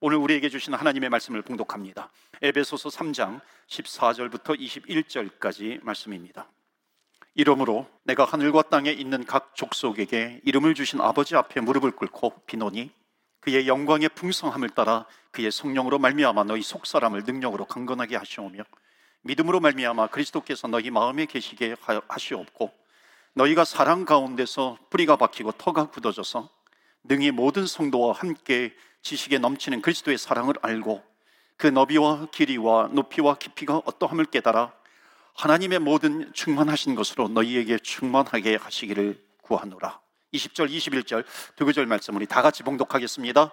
오늘 우리에게 주신 하나님의 말씀을 봉독합니다. 에베소서 3장 14절부터 21절까지 말씀입니다. 이러므로 내가 하늘과 땅에 있는 각 족속에게 이름을 주신 아버지 앞에 무릎을 꿇고 비노니 그의 영광의 풍성함을 따라 그의 성령으로 말미암아 너희 속 사람을 능력으로 강건하게 하시오며 믿음으로 말미암아 그리스도께서 너희 마음에 계시게 하시옵고 너희가 사랑 가운데서 뿌리가 박히고 터가 굳어져서 능히 모든 성도와 함께 지식에 넘치는 그리스도의 사랑을 알고 그 너비와 길이와 높이와 깊이가 어떠함을 깨달아 하나님의 모든 충만하신 것으로 너희에게 충만하게 하시기를 구하노라. 20절, 21절 두 구절 말씀 우리 다 같이 봉독하겠습니다.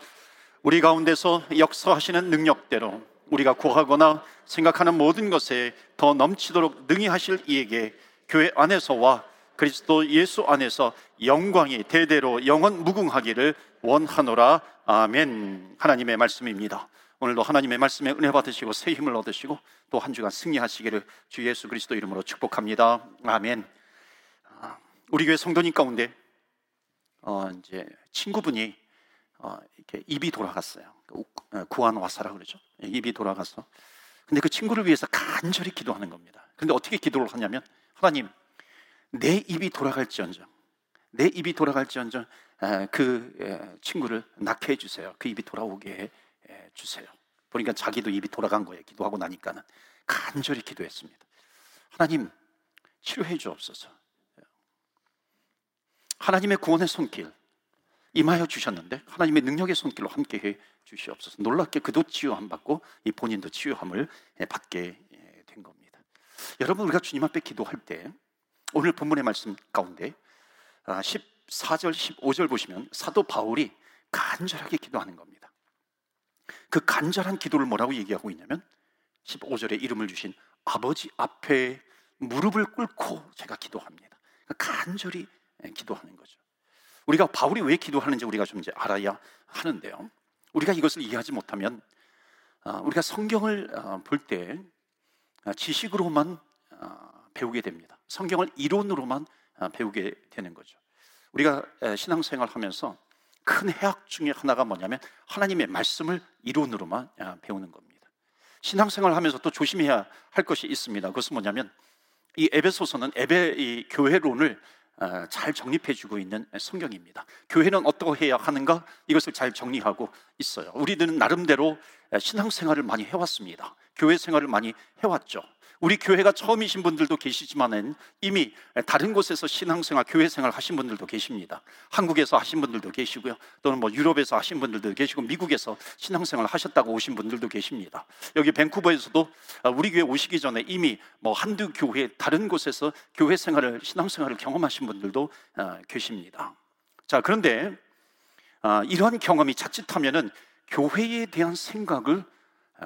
우리 가운데서 역사하시는 능력대로 우리가 구하거나 생각하는 모든 것에 더 넘치도록 능히 하실 이에게 교회 안에서와 그리스도 예수 안에서 영광이 대대로 영원 무궁하기를 원하노라. 아멘. 하나님의 말씀입니다. 오늘도 하나님의 말씀에 은혜 받으시고 새 힘을 얻으시고 또 한 주간 승리하시기를 주 예수 그리스도 이름으로 축복합니다. 아멘. 아, 우리 교회 성도님 가운데 어, 이제 친구분이 어, 이렇게 입이 돌아갔어요. 어, 구안 와사라 그러죠. 예, 입이 돌아가서. 근데 그 친구를 위해서 간절히 기도하는 겁니다. 근데 어떻게 기도를 하냐면 하나님 내 입이 돌아갈지언정 내 입이 돌아갈지언정 그 친구를 낳게 해주세요. 그 입이 돌아오게 해 주세요. 보니까 자기도 입이 돌아간 거예요. 기도하고 나니까는 간절히 기도했습니다. 하나님 치료해 주옵소서. 하나님의 구원의 손길 임하여 주셨는데 하나님의 능력의 손길로 함께 해 주시옵소서. 놀랍게 그도 치유함 받고 이 본인도 치유함을 받게 된 겁니다. 여러분 우리가 주님 앞에 기도할 때 오늘 본문의 말씀 가운데 14절, 아, 15절 보시면 사도 바울이 간절하게 기도하는 겁니다. 그 간절한 기도를 뭐라고 얘기하고 있냐면 15절에 이름을 주신 아버지 앞에 무릎을 꿇고 제가 기도합니다. 간절히 기도하는 거죠. 우리가 바울이 왜 기도하는지 우리가 좀 이제 알아야 하는데요. 우리가 이것을 이해하지 못하면 아, 우리가 성경을 아, 볼때 지식으로만 배우게 됩니다. 성경을 이론으로만 배우게 되는 거죠. 우리가 신앙생활 하면서 큰 해악 중에 하나가 뭐냐면 하나님의 말씀을 이론으로만 아, 배우는 겁니다. 신앙생활 하면서 또 조심해야 할 것이 있습니다. 그것은 뭐냐면 이 에베소서는 에베 이 교회론을 아, 잘 정립해 주고 있는 성경입니다. 교회는 어떻게 해야 하는가 이것을 잘 정리하고 있어요. 우리들은 나름대로 신앙생활을 많이 해왔습니다. 교회 생활을 많이 해왔죠. 우리 교회가 처음이신 분들도 계시지만은 이미 다른 곳에서 신앙생활, 교회생활 하신 분들도 계십니다. 한국에서 하신 분들도 계시고요. 또는 뭐 유럽에서 하신 분들도 계시고 미국에서 신앙생활 하셨다고 오신 분들도 계십니다. 여기 밴쿠버에서도 우리 교회 오시기 전에 이미 뭐 한두 교회 다른 곳에서 교회 생활을 신앙생활을 경험하신 분들도 어, 계십니다. 자, 그런데 어, 이러한 경험이 자칫하면은 교회에 대한 생각을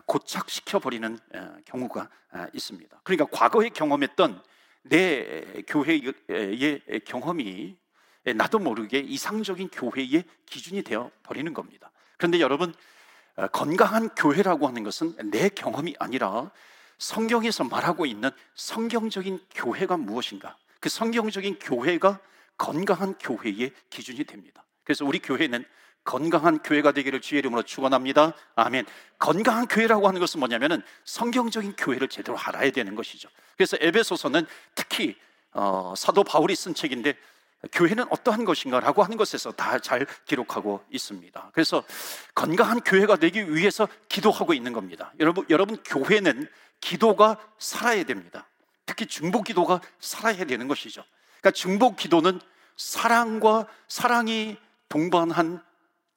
고착시켜 버리는 경우가 아, 있습니다. 그러니까 과거에 경험했던 내 교회의 경험이 나도 모르게 이상적인 교회의 기준이 되어 버리는 겁니다. 그런데 여러분 어, 건강한 교회라고 하는 것은 내 경험이 아니라 성경에서 말하고 있는 성경적인 교회가 무엇인가? 그 성경적인 교회가 건강한 교회의 기준이 됩니다. 그래서 우리 교회는 건강한 교회가 되기를 주의 이름으로 축원합니다. 아멘. 건강한 교회라고 하는 것은 뭐냐면은 성경적인 교회를 제대로 알아야 되는 것이죠. 그래서 에베소서는 특히 어, 사도 바울이 쓴 책인데 교회는 어떠한 것인가라고 하는 것에서 다 잘 기록하고 있습니다. 그래서 건강한 교회가 되기 위해서 기도하고 있는 겁니다. 여러분, 여러분 교회는 기도가 살아야 됩니다. 특히 중보 기도가 살아야 되는 것이죠. 그러니까 중보 기도는 사랑과 사랑이 동반한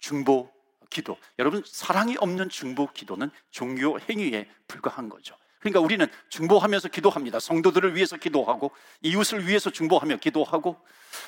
중보 기도. 여러분, 사랑이 없는 중보 기도는 종교 행위에 불과한 거죠. 그러니까 우리는 중보하면서 기도합니다. 성도들을 위해서 기도하고 이웃을 위해서 중보하며 기도하고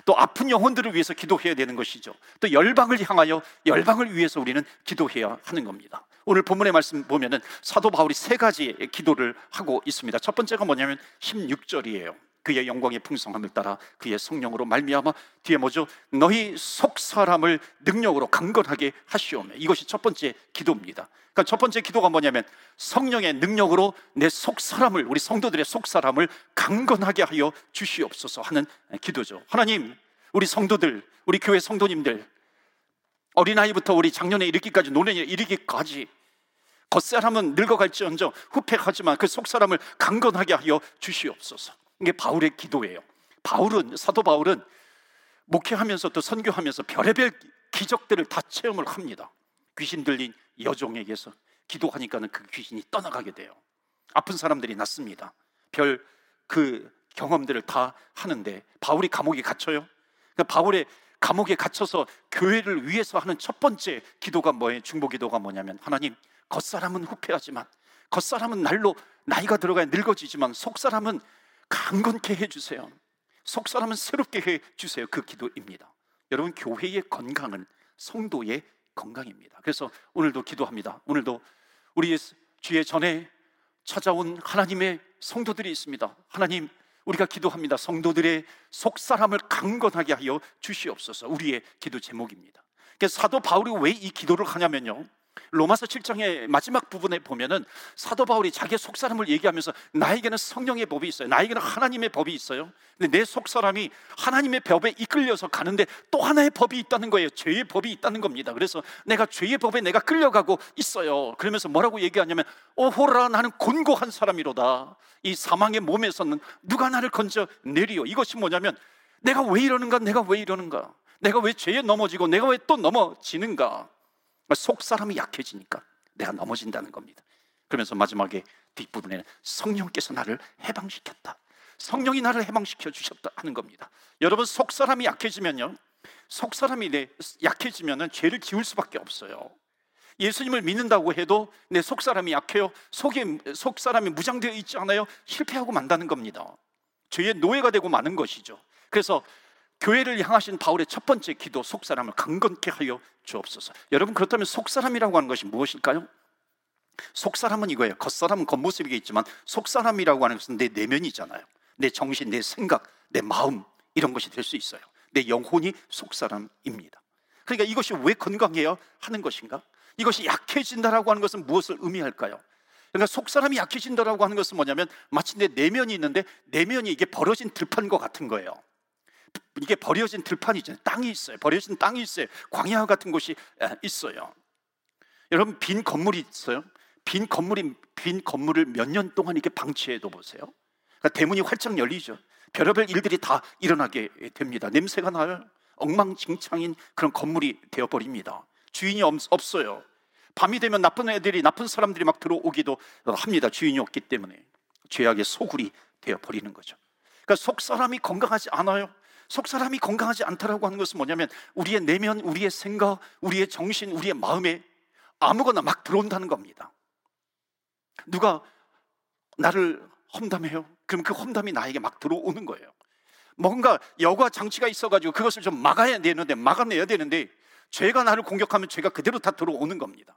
또 아픈 영혼들을 위해서 기도해야 되는 것이죠. 또 열방을 향하여 열방을 위해서 우리는 기도해야 하는 겁니다. 오늘 본문의 말씀 보면은 사도 바울이 세 가지의 기도를 하고 있습니다. 첫 번째가 뭐냐면 16절이에요. 그의 영광의 풍성함을 따라 그의 성령으로 말미암아 뒤에 뭐죠? 너희 속 사람을 능력으로 강건하게 하시오며 이것이 첫 번째 기도입니다. 그러니까 첫 번째 기도가 뭐냐면 성령의 능력으로 내 속 사람을 우리 성도들의 속 사람을 강건하게 하여 주시옵소서 하는 기도죠. 하나님, 우리 성도들, 우리 교회 성도님들 어린아이부터 우리 작년에 이르기까지 노년에 이르기까지 겉사람은 늙어갈지언정 후패하지만 그 속사람을 강건하게 하여 주시옵소서 이게 바울의 기도예요. 바울은 사도 바울은 목회하면서 또 선교하면서 별의별 기적들을 다 체험을 합니다. 귀신 들린 여종에게서 기도하니까는 그 귀신이 떠나가게 돼요. 아픈 사람들이 낫습니다. 별 그 경험들을 다 하는데 바울이 감옥에 갇혀요? 그러니까 바울의 감옥에 갇혀서 교회를 위해서 하는 첫 번째 기도가 뭐예요? 중보 기도가 뭐냐면 하나님 겉사람은 후패하지만 겉사람은 날로 나이가 들어가야 늙어지지만 속사람은 강건케 해주세요 속 사람은 새롭게 해주세요 그 기도입니다 여러분 교회의 건강은 성도의 건강입니다 그래서 오늘도 기도합니다 오늘도 우리 주의 전에 찾아온 하나님의 성도들이 있습니다 하나님 우리가 기도합니다. 성도들의 속 사람을 강건하게 하여 주시옵소서. 우리의 기도 제목입니다. 사도 바울이 왜 이 기도를 하냐면요. 로마서 7장의 마지막 부분에 보면은 사도 바울이 자기의 속사람을 얘기하면서 나에게는 성령의 법이 있어요. 나에게는 하나님의 법이 있어요. 근데 내 속사람이 하나님의 법에 이끌려서 가는데 또 하나의 법이 있다는 거예요. 죄의 법이 있다는 겁니다. 그래서 내가 죄의 법에 내가 끌려가고 있어요. 그러면서 뭐라고 얘기하냐면 오호라 나는 곤고한 사람이로다. 이 사망의 몸에서는 누가 나를 건져 내리요. 이것이 뭐냐면 내가 왜 이러는가? 내가 왜 이러는가? 내가 왜 죄에 넘어지고 내가 왜 또 넘어지는가? 속 사람이 약해지니까 내가 넘어진다는 겁니다. 그러면서 마지막에 뒷부분에는 성령께서 나를 해방시켰다. 성령이 나를 해방시켜 주셨다 하는 겁니다. 여러분 속 사람이 약해지면요. 속 사람이 내 약해지면은 죄를 지을 수밖에 없어요. 예수님을 믿는다고 해도 내 속 사람이 약해요. 속에 속 사람이 무장되어 있지 않아요. 실패하고 만다는 겁니다. 죄의 노예가 되고 마는 것이죠. 그래서 교회를 향하신 바울의 첫 번째 기도 속사람을 강건케 하여 주옵소서. 여러분 그렇다면 속사람이라고 하는 것이 무엇일까요? 속사람은 이거예요. 겉사람은 겉모습이겠지만 속사람이라고 하는 것은 내 내면이잖아요. 내 정신, 내 생각, 내 마음 이런 것이 될 수 있어요. 내 영혼이 속사람입니다. 그러니까 이것이 왜 건강해야 하는 것인가? 이것이 약해진다라고 하는 것은 무엇을 의미할까요? 그러니까 속사람이 약해진다라고 하는 것은 뭐냐면 마치 내 내면이 있는데 내면이 이게 벌어진 들판과 같은 거예요. 이게 버려진 들판이죠. 땅이 있어요. 버려진 땅이 있어요. 광야 같은 곳이 있어요. 여러분 빈 건물이 있어요. 빈 건물이 빈 건물을 몇 년 동안 이렇게 방치해도 보세요. 그러니까 대문이 활짝 열리죠. 별의별 일들이 다 일어나게 됩니다. 냄새가 나요. 엉망진창인 그런 건물이 되어 버립니다. 주인이 없, 어요 밤이 되면 나쁜 애들이 나쁜 사람들이 막 들어오기도 합니다. 주인이 없기 때문에 죄악의 소굴이 되어 버리는 거죠. 그러니까 속 사람이 건강하지 않아요. 속 사람이 건강하지 않다라고 하는 것은 뭐냐면 우리의 내면, 우리의 생각, 우리의 정신, 우리의 마음에 아무거나 막 들어온다는 겁니다. 누가 나를 험담해요? 그럼 그 험담이 나에게 막 들어오는 거예요. 뭔가 여과 장치가 있어가지고 그것을 좀 막아야 되는데 막아내야 되는데 죄가 나를 공격하면 죄가 그대로 다 들어오는 겁니다.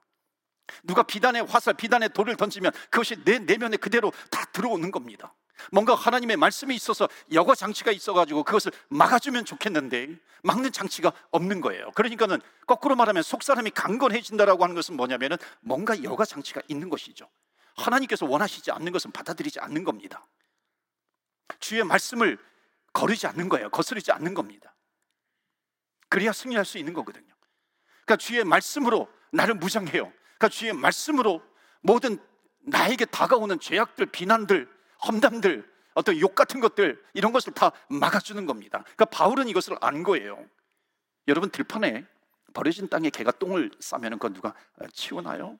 누가 비단의 화살, 비단의 돌을 던지면 그것이 내 내면에 그대로 다 들어오는 겁니다. 뭔가 하나님의 말씀이 있어서 여과 장치가 있어가지고 그것을 막아주면 좋겠는데 막는 장치가 없는 거예요. 그러니까는 거꾸로 말하면 속 사람이 강건해진다라고 하는 것은 뭐냐면은 뭔가 여과 장치가 있는 것이죠. 하나님께서 원하시지 않는 것은 받아들이지 않는 겁니다. 주의 말씀을 거르지 않는 거예요. 거스르지 않는 겁니다. 그래야 승리할 수 있는 거거든요. 그러니까 주의 말씀으로 나를 무장해요. 그러니까 주의 말씀으로 모든 나에게 다가오는 죄악들, 비난들, 험담들, 어떤 욕 같은 것들 이런 것을 다 막아주는 겁니다. 그러니까 바울은 이것을 안 거예요. 여러분 들판에 버려진 땅에 개가 똥을 싸면 그건 누가 치우나요?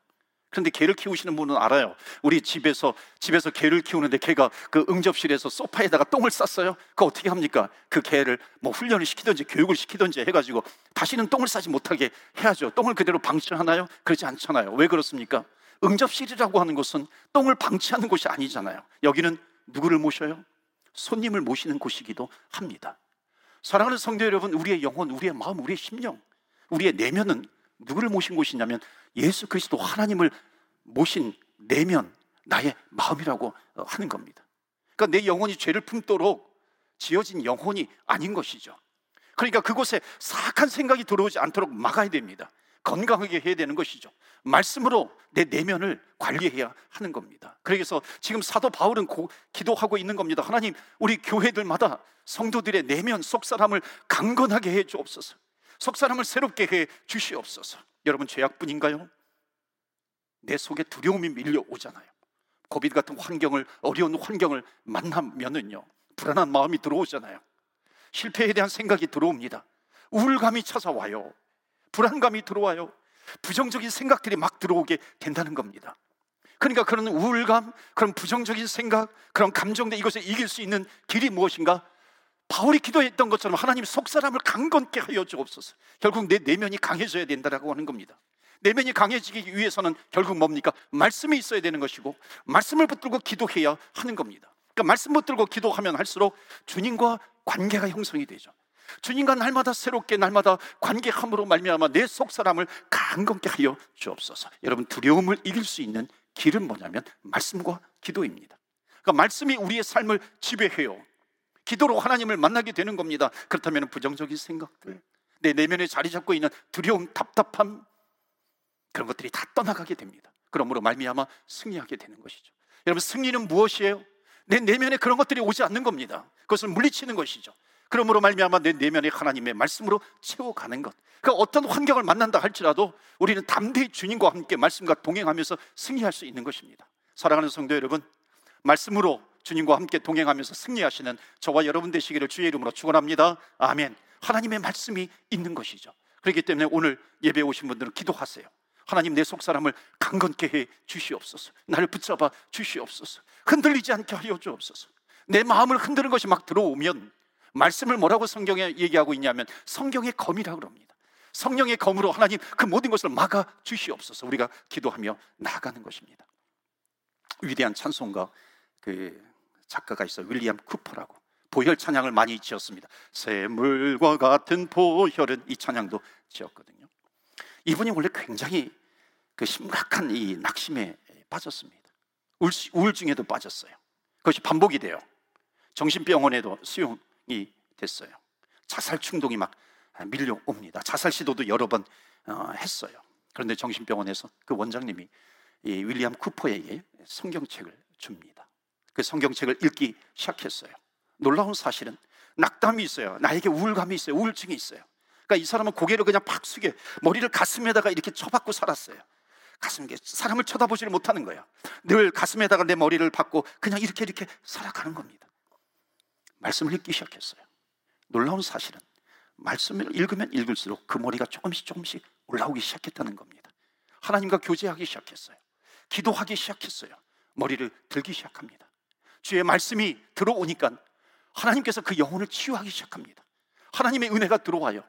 그런데 개를 키우시는 분은 알아요. 우리 집에서 집에서 개를 키우는데 개가 그 응접실에서 소파에다가 똥을 쌌어요. 그 어떻게 합니까? 그 개를 뭐 훈련을 시키든지 교육을 시키든지 해가지고 다시는 똥을 싸지 못하게 해야죠. 똥을 그대로 방치하나요? 그렇지 않잖아요. 왜 그렇습니까? 응접실이라고 하는 곳은 똥을 방치하는 곳이 아니잖아요. 여기는 누구를 모셔요? 손님을 모시는 곳이기도 합니다. 사랑하는 성도 여러분, 우리의 영혼, 우리의 마음, 우리의 심령, 우리의 내면은 누구를 모신 곳이냐면 예수 그리스도 하나님을 모신 내면, 나의 마음이라고 하는 겁니다. 그러니까 내 영혼이 죄를 품도록 지어진 영혼이 아닌 것이죠. 그러니까 그곳에 사악한 생각이 들어오지 않도록 막아야 됩니다. 건강하게 해야 되는 것이죠. 말씀으로 내 내면을 관리해야 하는 겁니다. 그래서 지금 사도 바울은 고, 기도하고 있는 겁니다. 하나님, 우리 교회들마다 성도들의 내면 속 사람을 강건하게 해 주옵소서. 속 사람을 새롭게 해 주시옵소서. 여러분 죄악뿐인가요? 내 속에 두려움이 밀려오잖아요. 고비 같은 환경을 어려운 환경을 만나면은요 불안한 마음이 들어오잖아요. 실패에 대한 생각이 들어옵니다. 우울감이 찾아와요. 불안감이 들어와요. 부정적인 생각들이 막 들어오게 된다는 겁니다. 그러니까 그런 우울감, 그런 부정적인 생각, 그런 감정들 이것을 이길 수 있는 길이 무엇인가? 바울이 기도했던 것처럼 하나님 속 사람을 강건케 하여 주옵소서. 결국 내 내면이 강해져야 된다라고 하는 겁니다. 내면이 강해지기 위해서는 결국 뭡니까? 말씀이 있어야 되는 것이고 말씀을 붙들고 기도해야 하는 겁니다. 그러니까 말씀 붙들고 기도하면 할수록 주님과 관계가 형성이 되죠. 주님과 날마다 새롭게 날마다 관계함으로 말미암아 내 속 사람을 강건케 하여 주옵소서. 여러분 두려움을 이길 수 있는 길은 뭐냐면 말씀과 기도입니다. 그러니까 말씀이 우리의 삶을 지배해요. 기도로 하나님을 만나게 되는 겁니다. 그렇다면 부정적인 생각들, 내 내면에 자리 잡고 있는 두려움, 답답함 그런 것들이 다 떠나가게 됩니다. 그러므로 말미암아 승리하게 되는 것이죠. 여러분 승리는 무엇이에요? 내 내면에 그런 것들이 오지 않는 겁니다. 그것을 물리치는 것이죠. 그러므로 말미암아 내 내면에 하나님의 말씀으로 채워가는 것. 그 어떤 환경을 만난다 할지라도 우리는 담대히 주님과 함께 말씀과 동행하면서 승리할 수 있는 것입니다. 사랑하는 성도 여러분, 말씀으로 주님과 함께 동행하면서 승리하시는 저와 여러분 되시기를 주의 이름으로 축원합니다. 아멘. 하나님의 말씀이 있는 것이죠. 그렇기 때문에 오늘 예배 오신 분들은 기도하세요. 하나님 내 속 사람을 강건케 해 주시옵소서. 나를 붙잡아 주시옵소서. 흔들리지 않게 하여 주옵소서. 내 마음을 흔드는 것이 막 들어오면 말씀을 뭐라고 성경에 얘기하고 있냐면 성경의 검이라고 그럽니다. 성령의 검으로 하나님 그 모든 것을 막아 주시옵소서. 우리가 기도하며 나아가는 것입니다. 위대한 찬송가 그 작가가 있어요. 윌리엄 쿠퍼라고. 보혈 찬양을 많이 지었습니다. 샘물과 같은 보혈은 이 찬양도 지었거든요. 이분이 원래 굉장히 그 심각한 이 낙심에 빠졌습니다. 우울증에도 빠졌어요. 그것이 반복이 돼요. 정신병원에도 수용 이 됐어요. 자살 충동이 막 밀려옵니다. 자살 시도도 여러 번 어, 했어요. 그런데 정신병원에서 그 원장님이 이 윌리엄 쿠퍼에게 성경책을 줍니다. 그 성경책을 읽기 시작했어요. 놀라운 사실은 낙담이 있어요. 나에게 우울감이 있어요. 우울증이 있어요. 그러니까 이 사람은 고개를 그냥 팍 숙여 머리를 가슴에다가 이렇게 쳐박고 살았어요. 가슴에 사람을 쳐다보지를 못하는 거예요. 늘 가슴에다가 내 머리를 박고 그냥 이렇게 이렇게 살아가는 겁니다. 말씀을 읽기 시작했어요. 놀라운 사실은 말씀을 읽으면 읽을수록 그 머리가 조금씩 조금씩 올라오기 시작했다는 겁니다. 하나님과 교제하기 시작했어요. 기도하기 시작했어요. 머리를 들기 시작합니다. 주의 말씀이 들어오니까 하나님께서 그 영혼을 치유하기 시작합니다. 하나님의 은혜가 들어와요.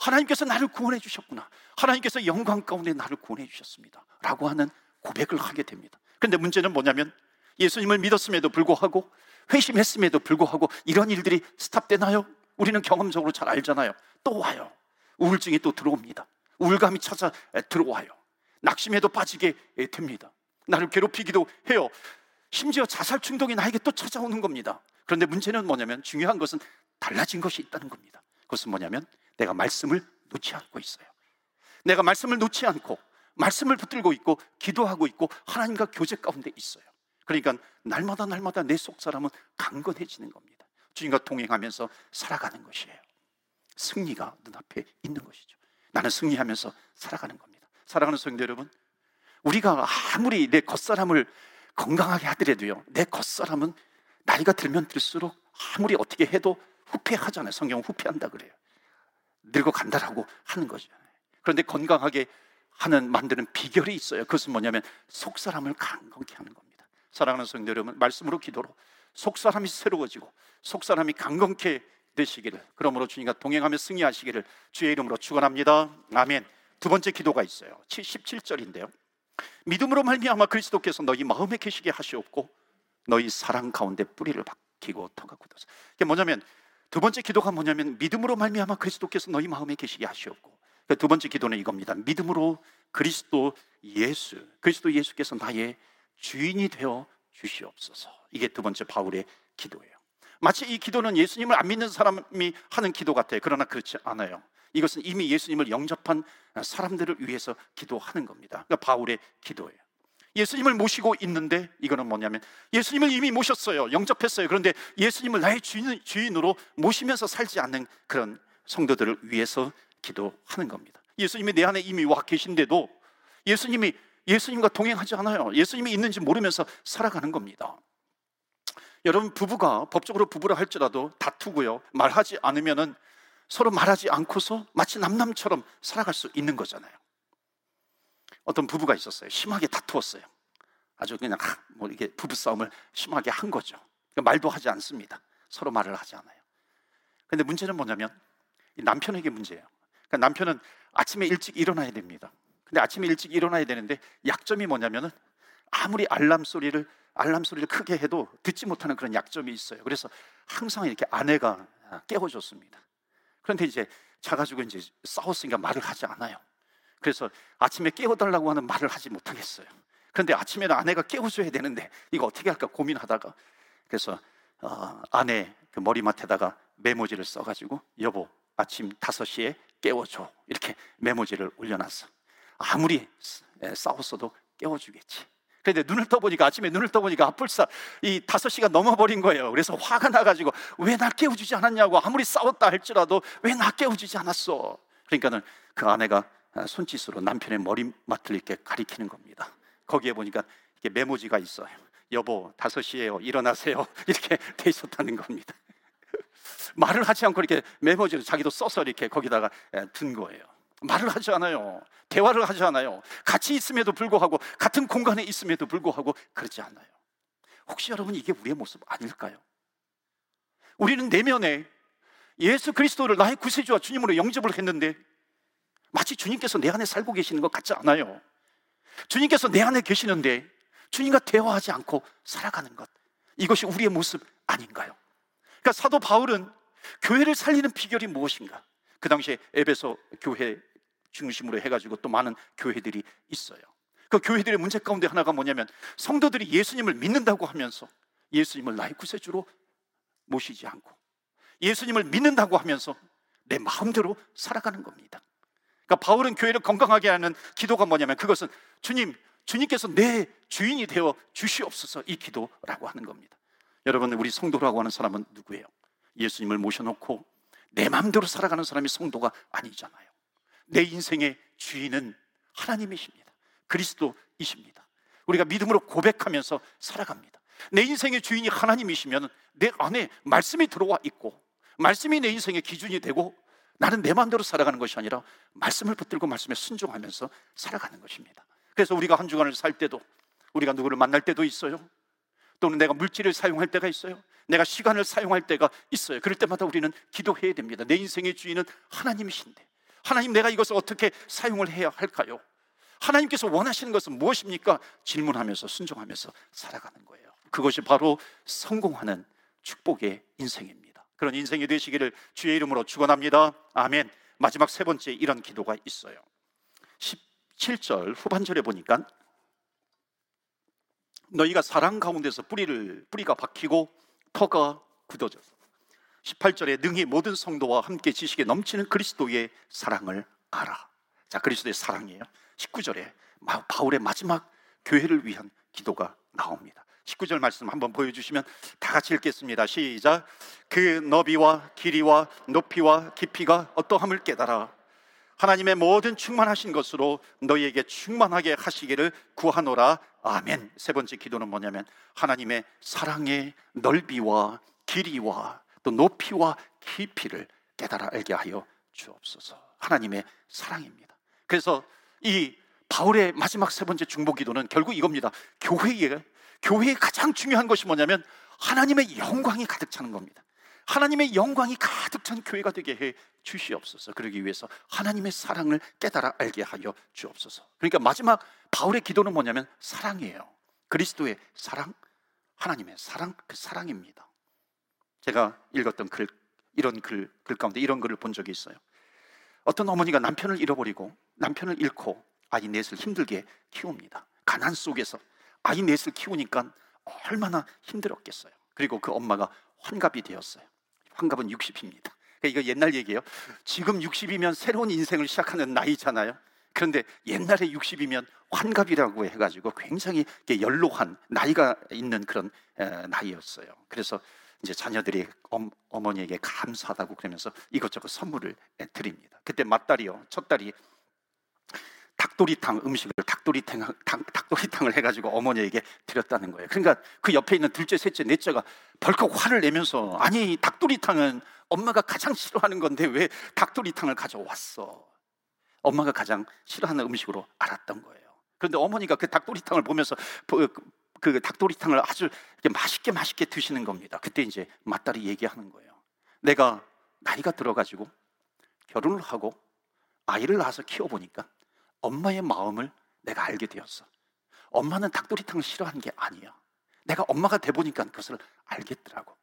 하나님께서 나를 구원해 주셨구나. 하나님께서 영광 가운데 나를 구원해 주셨습니다. 라고 하는 고백을 하게 됩니다. 그런데 문제는 뭐냐면 예수님을 믿었음에도 불구하고 회심했음에도 불구하고 이런 일들이 스탑되나요? 우리는 경험적으로 잘 알잖아요. 또 와요. 우울증이 또 들어옵니다. 우울감이 찾아 들어와요. 낙심에도 빠지게 됩니다. 나를 괴롭히기도 해요. 심지어 자살 충동이 나에게 또 찾아오는 겁니다. 그런데 문제는 뭐냐면 중요한 것은 달라진 것이 있다는 겁니다. 그것은 뭐냐면 내가 말씀을 놓지 않고 있어요. 내가 말씀을 놓지 않고 말씀을 붙들고 있고 기도하고 있고 하나님과 교제 가운데 있어요. 그러니까 날마다 날마다 내 속 사람은 강건해지는 겁니다. 주님과 동행하면서 살아가는 것이에요. 승리가 눈앞에 있는 것이죠. 나는 승리하면서 살아가는 겁니다. 사랑하는 성도 여러분, 우리가 아무리 내 겉사람을 건강하게 하더라도요, 내 겉사람은 나이가 들면 들수록 아무리 어떻게 해도 후퇴하잖아요. 성경은 후퇴한다 그래요. 늙어 간다라고 하는 거죠. 그런데 건강하게 하는 만드는 비결이 있어요. 그것은 뭐냐면 속 사람을 강건케 하는 겁니다. 사랑하는 성도 여러분, 말씀으로 기도로 속 사람이 새로워지고 속 사람이 강건케 되시기를 그러므로 주님과 동행하며 승리하시기를 주의 이름으로 축원합니다. 아멘. 두 번째 기도가 있어요. 17절인데요. 믿음으로 말미암아 그리스도께서 너희 마음에 계시게 하시옵고 너희 사랑 가운데 뿌리를 박히고 터가 굳어서 이게 뭐냐면 두 번째 기도가 뭐냐면 믿음으로 말미암아 그리스도께서 너희 마음에 계시게 하시옵고 그두 번째 기도는 이겁니다. 믿음으로 그리스도 예수 그리스도 예수께서 나의 주인이 되어 주시옵소서. 이게 두 번째 바울의 기도예요. 마치 이 기도는 예수님을 안 믿는 사람이 하는 기도 같아요. 그러나 그렇지 않아요. 이것은 이미 예수님을 영접한 사람들을 위해서 기도하는 겁니다. 그러니까 바울의 기도예요. 예수님을 모시고 있는데 이거는 뭐냐면 예수님을 이미 모셨어요. 영접했어요. 그런데 예수님을 나의 주인, 주인으로 모시면서 살지 않는 그런 성도들을 위해서 기도하는 겁니다. 예수님이 내 안에 이미 와 계신데도 예수님이 예수님과 동행하지 않아요. 예수님이 있는지 모르면서 살아가는 겁니다. 여러분 부부가 법적으로 부부라 할지라도 다투고요. 말하지 않으면은 서로 말하지 않고서 마치 남남처럼 살아갈 수 있는 거잖아요. 어떤 부부가 있었어요. 심하게 다투었어요. 아주 그냥 뭐 이게 부부 싸움을 심하게 한 거죠. 그러니까 말도 하지 않습니다. 서로 말을 하지 않아요. 근데 문제는 뭐냐면 남편에게 문제예요. 그러니까 남편은 아침에 일찍 일어나야 됩니다. 근데 아침에 일찍 일어나야 되는데 약점이 뭐냐면은 아무리 알람 소리를 알람 소리를 크게 해도 듣지 못하는 그런 약점이 있어요. 그래서 항상 이렇게 아내가 깨워줬습니다. 그런데 이제 자가지고 이제 싸웠으니까 말을 하지 않아요. 그래서 아침에 깨워달라고 하는 말을 하지 못하겠어요. 그런데 아침에는 아내가 깨워줘야 되는데 이거 어떻게 할까 고민하다가 그래서 어, 아내 그 머리맡에다가 메모지를 써가지고 여보 아침 5시에 깨워줘 이렇게 메모지를 올려놨어. 아무리 싸웠어도 깨워주겠지. 그런데 눈을 떠보니까 아침에 눈을 떠보니까 아뿔싸 이 다섯 시가 넘어버린 거예요. 그래서 화가 나가지고 왜날 깨워주지 않았냐고 아무리 싸웠다 할지라도 왜 나 깨워주지 않았어. 그러니까는 그 아내가 손짓으로 남편의 머리맡을 이렇게 가리키는 겁니다. 거기에 보니까 이렇게 메모지가 있어요. 여보 다섯 시에요. 일어나세요. 이렇게 돼 있었다는 겁니다. 말을 하지 않고 이렇게 메모지를 자기도 써서 이렇게 거기다가 둔 거예요. 말을 하지 않아요. 대화를 하지 않아요. 같이 있음에도 불구하고 같은 공간에 있음에도 불구하고 그러지 않아요. 혹시 여러분 이게 우리의 모습 아닐까요? 우리는 내면에 예수 그리스도를 나의 구세주와 주님으로 영접을 했는데 마치 주님께서 내 안에 살고 계시는 것 같지 않아요. 주님께서 내 안에 계시는데 주님과 대화하지 않고 살아가는 것. 이것이 우리의 모습 아닌가요? 그러니까 사도 바울은 교회를 살리는 비결이 무엇인가? 그 당시에 에베소 교회 중심으로 해가지고 또 많은 교회들이 있어요. 그 교회들의 문제 가운데 하나가 뭐냐면 성도들이 예수님을 믿는다고 하면서 예수님을 나의 구세주로 모시지 않고 예수님을 믿는다고 하면서 내 마음대로 살아가는 겁니다. 그러니까 바울은 교회를 건강하게 하는 기도가 뭐냐면 그것은 주님, 주님께서 내 주인이 되어 주시옵소서 이 기도라고 하는 겁니다. 여러분, 우리 성도라고 하는 사람은 누구예요? 예수님을 모셔놓고 내 마음대로 살아가는 사람이 성도가 아니잖아요. 내 인생의 주인은 하나님이십니다. 그리스도이십니다. 우리가 믿음으로 고백하면서 살아갑니다. 내 인생의 주인이 하나님이시면 내 안에 말씀이 들어와 있고 말씀이 내 인생의 기준이 되고 나는 내 마음대로 살아가는 것이 아니라 말씀을 붙들고 말씀에 순종하면서 살아가는 것입니다. 그래서 우리가 한 주간을 살 때도 우리가 누구를 만날 때도 있어요. 또는 내가 물질을 사용할 때가 있어요. 내가 시간을 사용할 때가 있어요. 그럴 때마다 우리는 기도해야 됩니다. 내 인생의 주인은 하나님이신데 하나님 내가 이것을 어떻게 사용을 해야 할까요? 하나님께서 원하시는 것은 무엇입니까? 질문하면서 순종하면서 살아가는 거예요. 그것이 바로 성공하는 축복의 인생입니다. 그런 인생이 되시기를 주의 이름으로 축원합니다. 아멘. 마지막 세 번째 이런 기도가 있어요. 17절 후반절에 보니까 너희가 사랑 가운데서 뿌리를 뿌리가 박히고 터가 굳어져서 18절에 능히 모든 성도와 함께 지식에 넘치는 그리스도의 사랑을 알아. 자, 그리스도의 사랑이에요. 19절에 바울의 마지막 교회를 위한 기도가 나옵니다. 19절 말씀 한번 보여주시면 다 같이 읽겠습니다. 시작. 그 너비와 길이와 높이와 깊이가 어떠함을 깨달아 하나님의 모든 충만하신 것으로 너희에게 충만하게 하시기를 구하노라. 아멘. 세 번째 기도는 뭐냐면 하나님의 사랑의 넓이와 길이와 또 높이와 깊이를 깨달아 알게 하여 주옵소서. 하나님의 사랑입니다. 그래서 이 바울의 마지막 세 번째 중보 기도는 결국 이겁니다. 교회에 교회의 가장 중요한 것이 뭐냐면 하나님의 영광이 가득 차는 겁니다. 하나님의 영광이 가득 찬 교회가 되게 해 주시옵소서. 그러기 위해서 하나님의 사랑을 깨달아 알게 하여 주옵소서. 그러니까 마지막 바울의 기도는 뭐냐면 사랑이에요. 그리스도의 사랑, 하나님의 사랑, 그 사랑입니다. 제가 읽었던 글, 이런 글, 글 가운데 이런 글을 본 적이 있어요. 어떤 어머니가 남편을 잃어버리고 남편을 잃고 아이 넷을 힘들게 키웁니다. 가난 속에서 아이 넷을 키우니까 얼마나 힘들었겠어요. 그리고 그 엄마가 환갑이 되었어요. 환갑은 60입니다. 그러니까 이거 옛날 얘기예요. 지금 60이면 새로운 인생을 시작하는 나이잖아요. 그런데 옛날에 60이면 환갑이라고 해가지고 굉장히 연로한 나이가 있는 그런 나이였어요. 그래서 이제 자녀들이 엄, 어머니에게 감사하다고 그러면서 이것저것 선물을 드립니다. 그때 맏딸이요, 첫딸이 닭도리탕 음식을 닭도리탕 닭, 닭도리탕을 해가지고 어머니에게 드렸다는 거예요. 그러니까 그 옆에 있는 둘째, 셋째, 넷째가 벌컥 화를 내면서 아니 닭도리탕은 엄마가 가장 싫어하는 건데 왜 닭도리탕을 가져왔어? 엄마가 가장 싫어하는 음식으로 알았던 거예요. 그런데 어머니가 그 닭도리탕을 보면서 그, 그 닭도리탕을 아주 맛있게 맛있게 드시는 겁니다. 그때 이제 맏딸이 얘기하는 거예요. 내가 나이가 들어가지고 결혼을 하고 아이를 낳아서 키워보니까 엄마의 마음을 내가 알게 되었어. 엄마는 닭도리탕을 싫어하는 게 아니야. 내가 엄마가 돼 보니까 그것을 알겠더라고.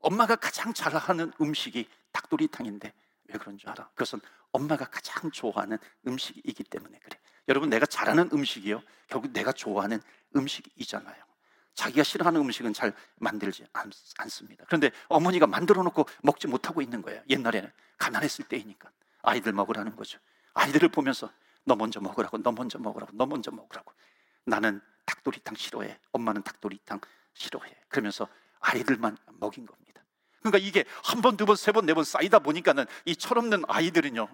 엄마가 가장 잘하는 음식이 닭도리탕인데 왜 그런 줄 알아? 그것은 엄마가 가장 좋아하는 음식이기 때문에 그래. 여러분 내가 잘하는 음식이요. 결국 내가 좋아하는 음식이잖아요. 자기가 싫어하는 음식은 잘 만들지 않, 습니다 그런데 어머니가 만들어 놓고 먹지 못하고 있는 거예요. 옛날에는 가난했을 때이니까 아이들 먹으라는 거죠. 아이들을 보면서 너 먼저 먹으라고, 너 먼저 먹으라고, 너 먼저 먹으라고. 나는 닭도리탕 싫어해. 엄마는 닭도리탕 싫어해. 그러면서 아이들만 먹인 겁니다. 그러니까 이게 한 번, 두 번, 세 번, 네 번 쌓이다 보니까는 이 철없는 아이들은요,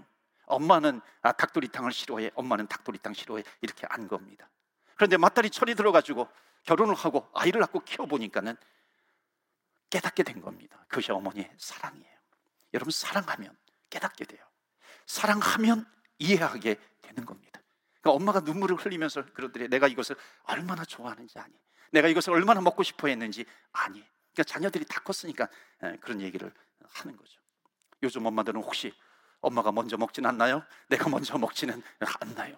엄마는 아, 닭도리탕을 싫어해. 엄마는 닭도리탕 싫어해. 이렇게 안 겁니다. 그런데 맏딸이 철이 들어가지고 결혼을 하고 아이를 낳고 키워보니까는 깨닫게 된 겁니다. 그것이 어머니의 사랑이에요. 여러분, 사랑하면 깨닫게 돼요. 사랑하면 이해하게 되는 겁니다. 그러니까 엄마가 눈물을 흘리면서 그러더래. 내가 이것을 얼마나 좋아하는지 아니. 내가 이것을 얼마나 먹고 싶어 했는지 아니. 그러니까 자녀들이 다 컸으니까 그런 얘기를 하는 거죠. 요즘 엄마들은 혹시 엄마가 먼저 먹진 않나요? 내가 먼저 먹지는 않나요?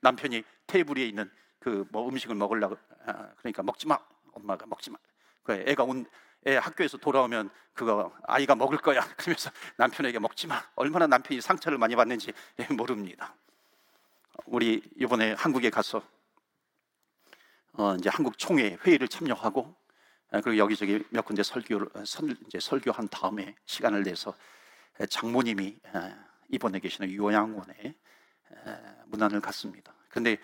남편이 테이블 위에 있는 그 뭐 음식을 먹으려고 아, 그러니까 먹지 마. 엄마가 먹지 마. 그 애가 온 애 학교에서 돌아오면 그거 아이가 먹을 거야. 그러면서 남편에게 먹지 마. 얼마나 남편이 상처를 많이 받는지 모릅니다. 우리 이번에 한국에 가서 어 이제 한국 총회 회의를 참여하고 어, 그리고 여기저기 몇 군데 설교를 설, 이제 설교한 다음에 시간을 내서 장모님이 입원해 계시는 요양원에 문안을 갔습니다. 근데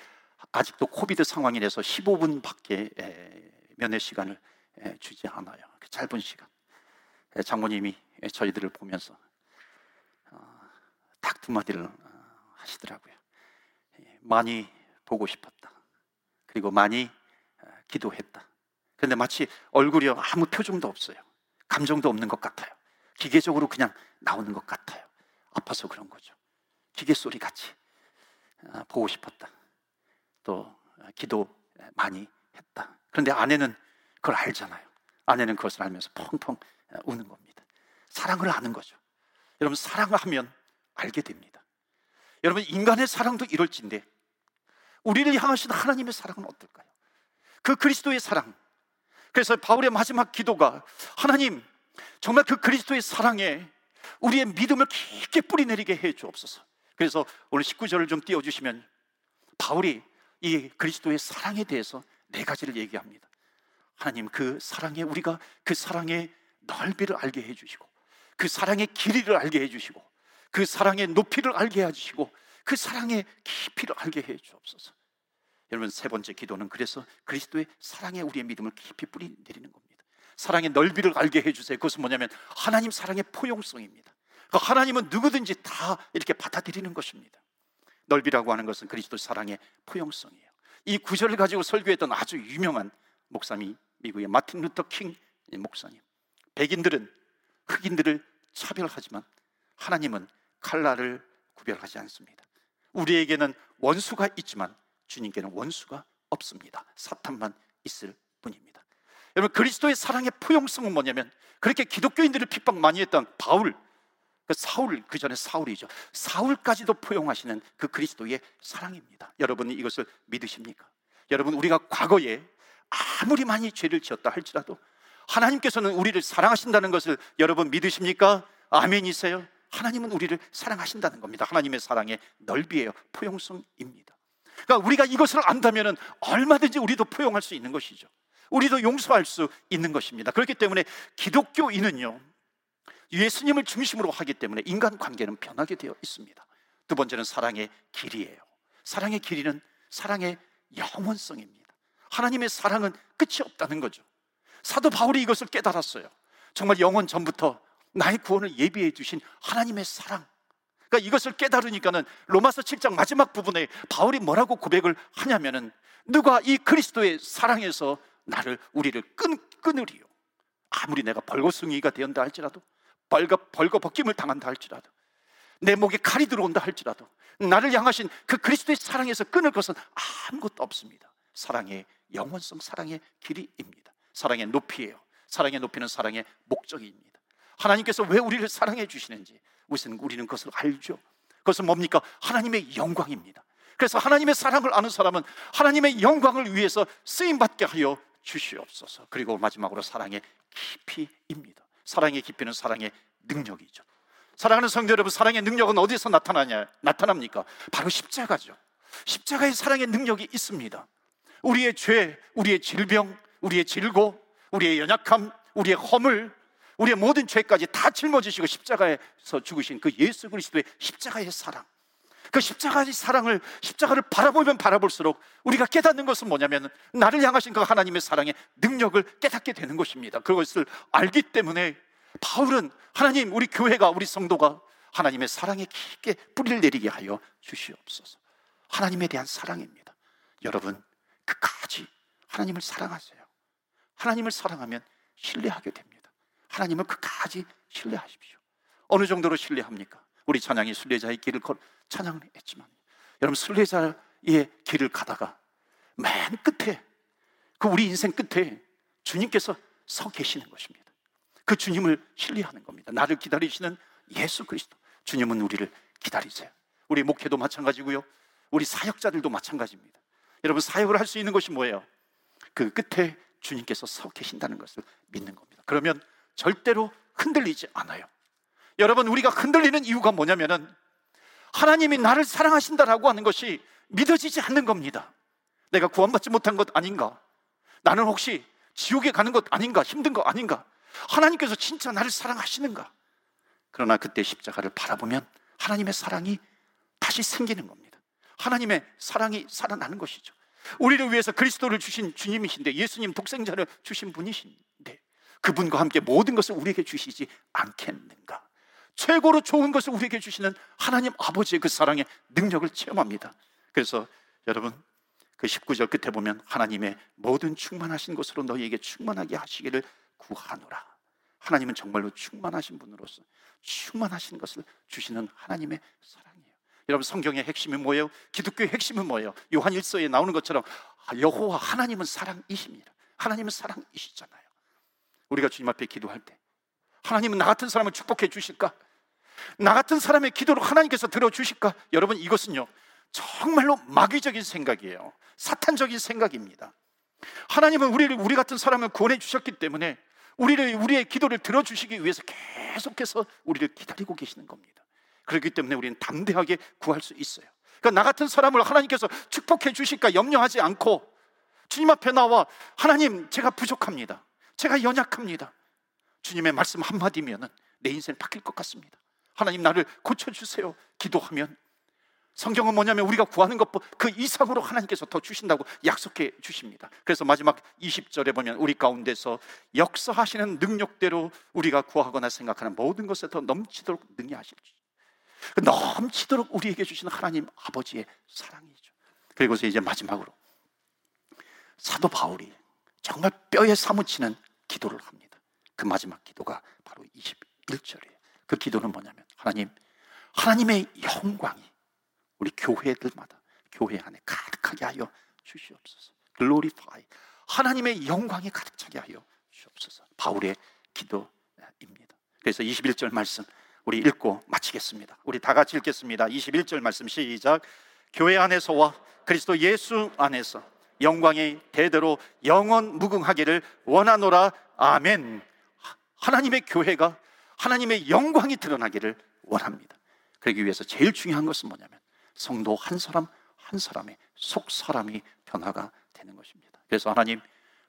아직도 코비드 상황이라서 15분밖에 면회 시간을 주지 않아요. 그 짧은 시간. 장모님이 저희들을 보면서 어, 딱두 마디를 어, 하시더라고요. 많이 보고 싶었다. 그리고 많이 어, 기도했다. 그런데 마치 얼굴이 아무 표정도 없어요. 감정도 없는 것 같아요. 기계적으로 그냥 나오는 것 같아요. 아파서 그런 거죠. 기계 소리 같이 보고 싶었다. 또 기도 많이 했다. 그런데 아내는 그걸 알잖아요. 아내는 그것을 알면서 펑펑 우는 겁니다. 사랑을 아는 거죠. 여러분, 사랑을 하면 알게 됩니다. 여러분, 인간의 사랑도 이럴진데, 우리를 향하신 하나님의 사랑은 어떨까요? 그 그리스도의 사랑. 그래서 바울의 마지막 기도가 하나님, 정말 그 그리스도의 사랑에 우리의 믿음을 깊게 뿌리내리게 해 주옵소서. 그래서 오늘 19절을 좀 띄워주시면 바울이 이 그리스도의 사랑에 대해서 네 가지를 얘기합니다. 하나님 그 사랑에 우리가 그 사랑의 넓이를 알게 해주시고 그 사랑의 길이를 알게 해주시고 그 사랑의 높이를 알게 해주시고 그 사랑의 깊이를 알게 해 주옵소서. 여러분 세 번째 기도는 그래서 그리스도의 사랑에 우리의 믿음을 깊이 뿌리 내리는 겁니다. 사랑의 넓이를 알게 해주세요. 그것은 뭐냐면 하나님 사랑의 포용성입니다. 그러니까 하나님은 누구든지 다 이렇게 받아들이는 것입니다. 넓이라고 하는 것은 그리스도 사랑의 포용성이에요. 이 구절을 가지고 설교했던 아주 유명한 목사님이 미국의 마틴 루터 킹 목사님. 백인들은 흑인들을 차별하지만 하나님은 칼라를 구별하지 않습니다. 우리에게는 원수가 있지만 주님께는 원수가 없습니다. 사탄만 있을 뿐입니다. 여러분 그리스도의 사랑의 포용성은 뭐냐면 그렇게 기독교인들을 핍박 많이 했던 바울 그 사울 그 전에 사울이죠. 사울까지도 포용하시는 그 그리스도의 사랑입니다. 여러분이 이것을 믿으십니까? 여러분 우리가 과거에 아무리 많이 죄를 지었다 할지라도 하나님께서는 우리를 사랑하신다는 것을 여러분 믿으십니까? 아멘이세요? 하나님은 우리를 사랑하신다는 겁니다. 하나님의 사랑의 넓이에요. 포용성입니다. 그러니까 우리가 이것을 안다면 얼마든지 우리도 포용할 수 있는 것이죠. 우리도 용서할 수 있는 것입니다. 그렇기 때문에 기독교인은요, 예수님을 중심으로 하기 때문에 인간 관계는 변하게 되어 있습니다. 두 번째는 사랑의 길이에요. 사랑의 길이는 사랑의 영원성입니다. 하나님의 사랑은 끝이 없다는 거죠. 사도 바울이 이것을 깨달았어요. 정말 영원 전부터 나의 구원을 예비해 주신 하나님의 사랑. 그러니까 이것을 깨달으니까는 로마서 7장 마지막 부분에 바울이 뭐라고 고백을 하냐면은 누가 이 그리스도의 사랑에서 나를 우리를 끈 끊으리요. 아무리 내가 벌거숭이가 되었다 할지라도 벌거 벌거 벗김을 당한다 할지라도 내 목에 칼이 들어온다 할지라도 나를 향하신 그 그리스도의 사랑에서 끊을 것은 아무것도 없습니다. 사랑의 영원성, 사랑의 길이입니다. 사랑의 높이에요. 사랑의 높이는 사랑의 목적입니다. 하나님께서 왜 우리를 사랑해 주시는지 우선 우리는 그것을 알죠. 그것은 뭡니까? 하나님의 영광입니다. 그래서 하나님의 사랑을 아는 사람은 하나님의 영광을 위해서 쓰임 받게 하여 주시옵소서. 그리고 마지막으로 사랑의 깊이입니다. 사랑의 깊이는 사랑의 능력이죠. 사랑하는 성도 여러분, 사랑의 능력은 어디서 나타나냐? 나타납니까? 바로 십자가죠. 십자가의 사랑의 능력이 있습니다. 우리의 죄, 우리의 질병, 우리의 질고, 우리의 연약함, 우리의 허물, 우리의 모든 죄까지 다 짊어지시고 십자가에서 죽으신 그 예수 그리스도의 십자가의 사랑. 그 십자가의 사랑을 십자가를 바라보면 바라볼수록 우리가 깨닫는 것은 뭐냐면 나를 향하신 그 하나님의 사랑의 능력을 깨닫게 되는 것입니다. 그것을 알기 때문에 바울은 하나님 우리 교회가 우리 성도가 하나님의 사랑에 깊게 뿌리를 내리게 하여 주시옵소서. 하나님에 대한 사랑입니다. 여러분 끝까지 하나님을 사랑하세요. 하나님을 사랑하면 신뢰하게 됩니다. 하나님을 끝까지 신뢰하십시오. 어느 정도로 신뢰합니까? 우리 찬양이 순례자의 길을 걸 찬양을 했지만 여러분 순례자의 길을 가다가 맨 끝에 그 우리 인생 끝에 주님께서 서 계시는 것입니다. 그 주님을 신뢰하는 겁니다. 나를 기다리시는 예수 그리스도. 주님은 우리를 기다리세요. 우리 목회도 마찬가지고요. 우리 사역자들도 마찬가지입니다. 여러분 사역을 할 수 있는 것이 뭐예요? 그 끝에 주님께서 서 계신다는 것을 믿는 겁니다. 그러면 절대로 흔들리지 않아요. 여러분 우리가 흔들리는 이유가 뭐냐면은 하나님이 나를 사랑하신다라고 하는 것이 믿어지지 않는 겁니다. 내가 구원받지 못한 것 아닌가? 나는 혹시 지옥에 가는 것 아닌가? 힘든 것 아닌가? 하나님께서 진짜 나를 사랑하시는가? 그러나 그때 십자가를 바라보면 하나님의 사랑이 다시 생기는 겁니다. 하나님의 사랑이 살아나는 것이죠. 우리를 위해서 그리스도를 주신 주님이신데 예수님 독생자를 주신 분이신데 그분과 함께 모든 것을 우리에게 주시지 않겠는가? 최고로 좋은 것을 우리에게 주시는 하나님 아버지의 그 사랑의 능력을 체험합니다. 그래서 여러분 그 19절 끝에 보면 하나님의 모든 충만하신 것으로 너희에게 충만하게 하시기를 구하노라. 하나님은 정말로 충만하신 분으로서 충만하신 것을 주시는 하나님의 사랑이에요. 여러분 성경의 핵심이 뭐예요? 기독교의 핵심은 뭐예요? 요한 1서에 나오는 것처럼 아, 여호와 하나님은 사랑이십니다. 하나님은 사랑이시잖아요. 우리가 주님 앞에 기도할 때 하나님은 나 같은 사람을 축복해 주실까? 나 같은 사람의 기도를 하나님께서 들어주실까? 여러분 이것은요 정말로 마귀적인 생각이에요. 사탄적인 생각입니다. 하나님은 우리를 우리 같은 사람을 구원해 주셨기 때문에 우리를 우리의 기도를 들어주시기 위해서 계속해서 우리를 기다리고 계시는 겁니다. 그렇기 때문에 우리는 담대하게 구할 수 있어요. 그러니까 나 같은 사람을 하나님께서 축복해 주실까 염려하지 않고 주님 앞에 나와 하나님 제가 부족합니다. 제가 연약합니다. 주님의 말씀 한마디면 내 인생 바뀔 것 같습니다 하나님 나를 고쳐주세요. 기도하면 성경은 뭐냐면 우리가 구하는 것그 이상으로 하나님께서 더 주신다고 약속해 주십니다. 그래서 마지막 20절에 보면 우리 가운데서 역사하시는 능력대로 우리가 구하거나 생각하는 모든 것에 더 넘치도록 능히 하실 그 넘치도록 우리에게 주시는 하나님 아버지의 사랑이죠. 그리고서 이제 마지막으로 사도 바울이 정말 뼈에 사무치는 기도를 합니다. 그 마지막 기도가 바로 21절이에요. 그 기도는 뭐냐면 하나님, 하나님의 영광이 우리 교회들마다 교회 안에 가득하게 하여 주시옵소서. 글로리파이. 하나님의 영광이 가득 차게 하여 주옵소서. 바울의 기도입니다. 그래서 21절 말씀 우리 읽고 마치겠습니다. 우리 다 같이 읽겠습니다. 21절 말씀 시작. 교회 안에서와 그리스도 예수 안에서 영광이 대대로 영원 무궁하기를 원하노라. 아멘. 하나님의 교회가 하나님의 영광이 드러나기를 원합니다. 그러기 위해서 제일 중요한 것은 뭐냐면 성도 한 사람 한 사람의 속 사람이 변화가 되는 것입니다. 그래서 하나님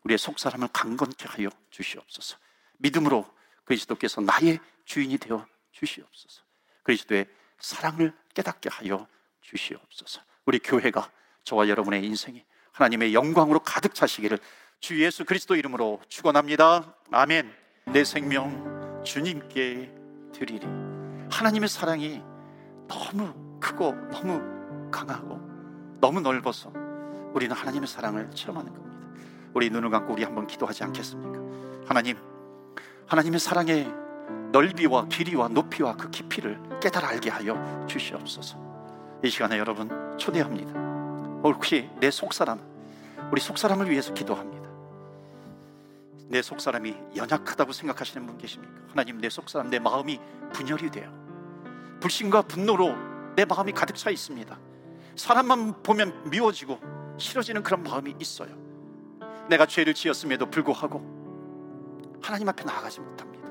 우리의 속 사람을 강건케 하여 주시옵소서. 믿음으로 그리스도께서 나의 주인이 되어 주시옵소서. 그리스도의 사랑을 깨닫게 하여 주시옵소서. 우리 교회가 저와 여러분의 인생이 하나님의 영광으로 가득 차시기를 주 예수 그리스도 이름으로 축원합니다. 아멘. 내 생명 주님께 드리리. 하나님의 사랑이 너무 크고 너무 강하고 너무 넓어서 우리는 하나님의 사랑을 체험하는 겁니다. 우리 눈을 감고 우리 한번 기도하지 않겠습니까? 하나님, 하나님의 사랑의 넓이와 길이와 높이와 그 깊이를 깨달아 알게 하여 주시옵소서. 이 시간에 여러분 초대합니다. 혹시 내 속사람, 우리 속사람을 위해서 기도합니다. 내 속사람이 연약하다고 생각하시는 분 계십니까? 하나님 내 속사람 내 마음이 분열이 돼요. 불신과 분노로 내 마음이 가득 차 있습니다. 사람만 보면 미워지고 싫어지는 그런 마음이 있어요. 내가 죄를 지었음에도 불구하고 하나님 앞에 나아가지 못합니다.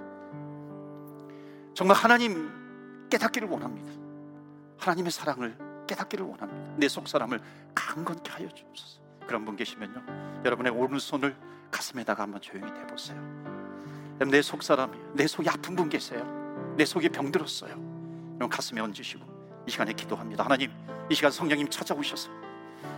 정말 하나님 깨닫기를 원합니다. 하나님의 사랑을 깨닫기를 원합니다. 내 속 사람을 강건케 하여 주옵소서. 그런 분 계시면요, 여러분의 오른손을 가슴에다가 한번 조용히 대보세요. 내속 사람이 내 속이 아픈 분 계세요. 내 속이 병들었어요. 그럼 가슴에 얹으시고 이 시간에 기도합니다. 하나님, 이 시간 성령님 찾아오셔서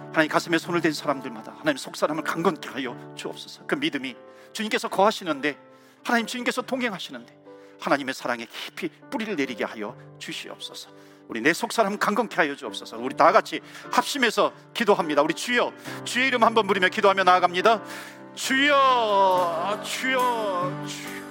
하나님 가슴에 손을 댄 사람들마다 하나님 속 사람을 강건케 하여 주옵소서. 그 믿음이 주님께서 거하시는데 하나님 주님께서 동행하시는데 하나님의 사랑에 깊이 뿌리를 내리게 하여 주시옵소서. 우리 내 속 사람 강건케 하여 주옵소서. 우리 다 같이 합심해서 기도합니다. 우리 주여 주의 이름 한번 부르며 기도하며 나아갑니다. 주여 주여 주여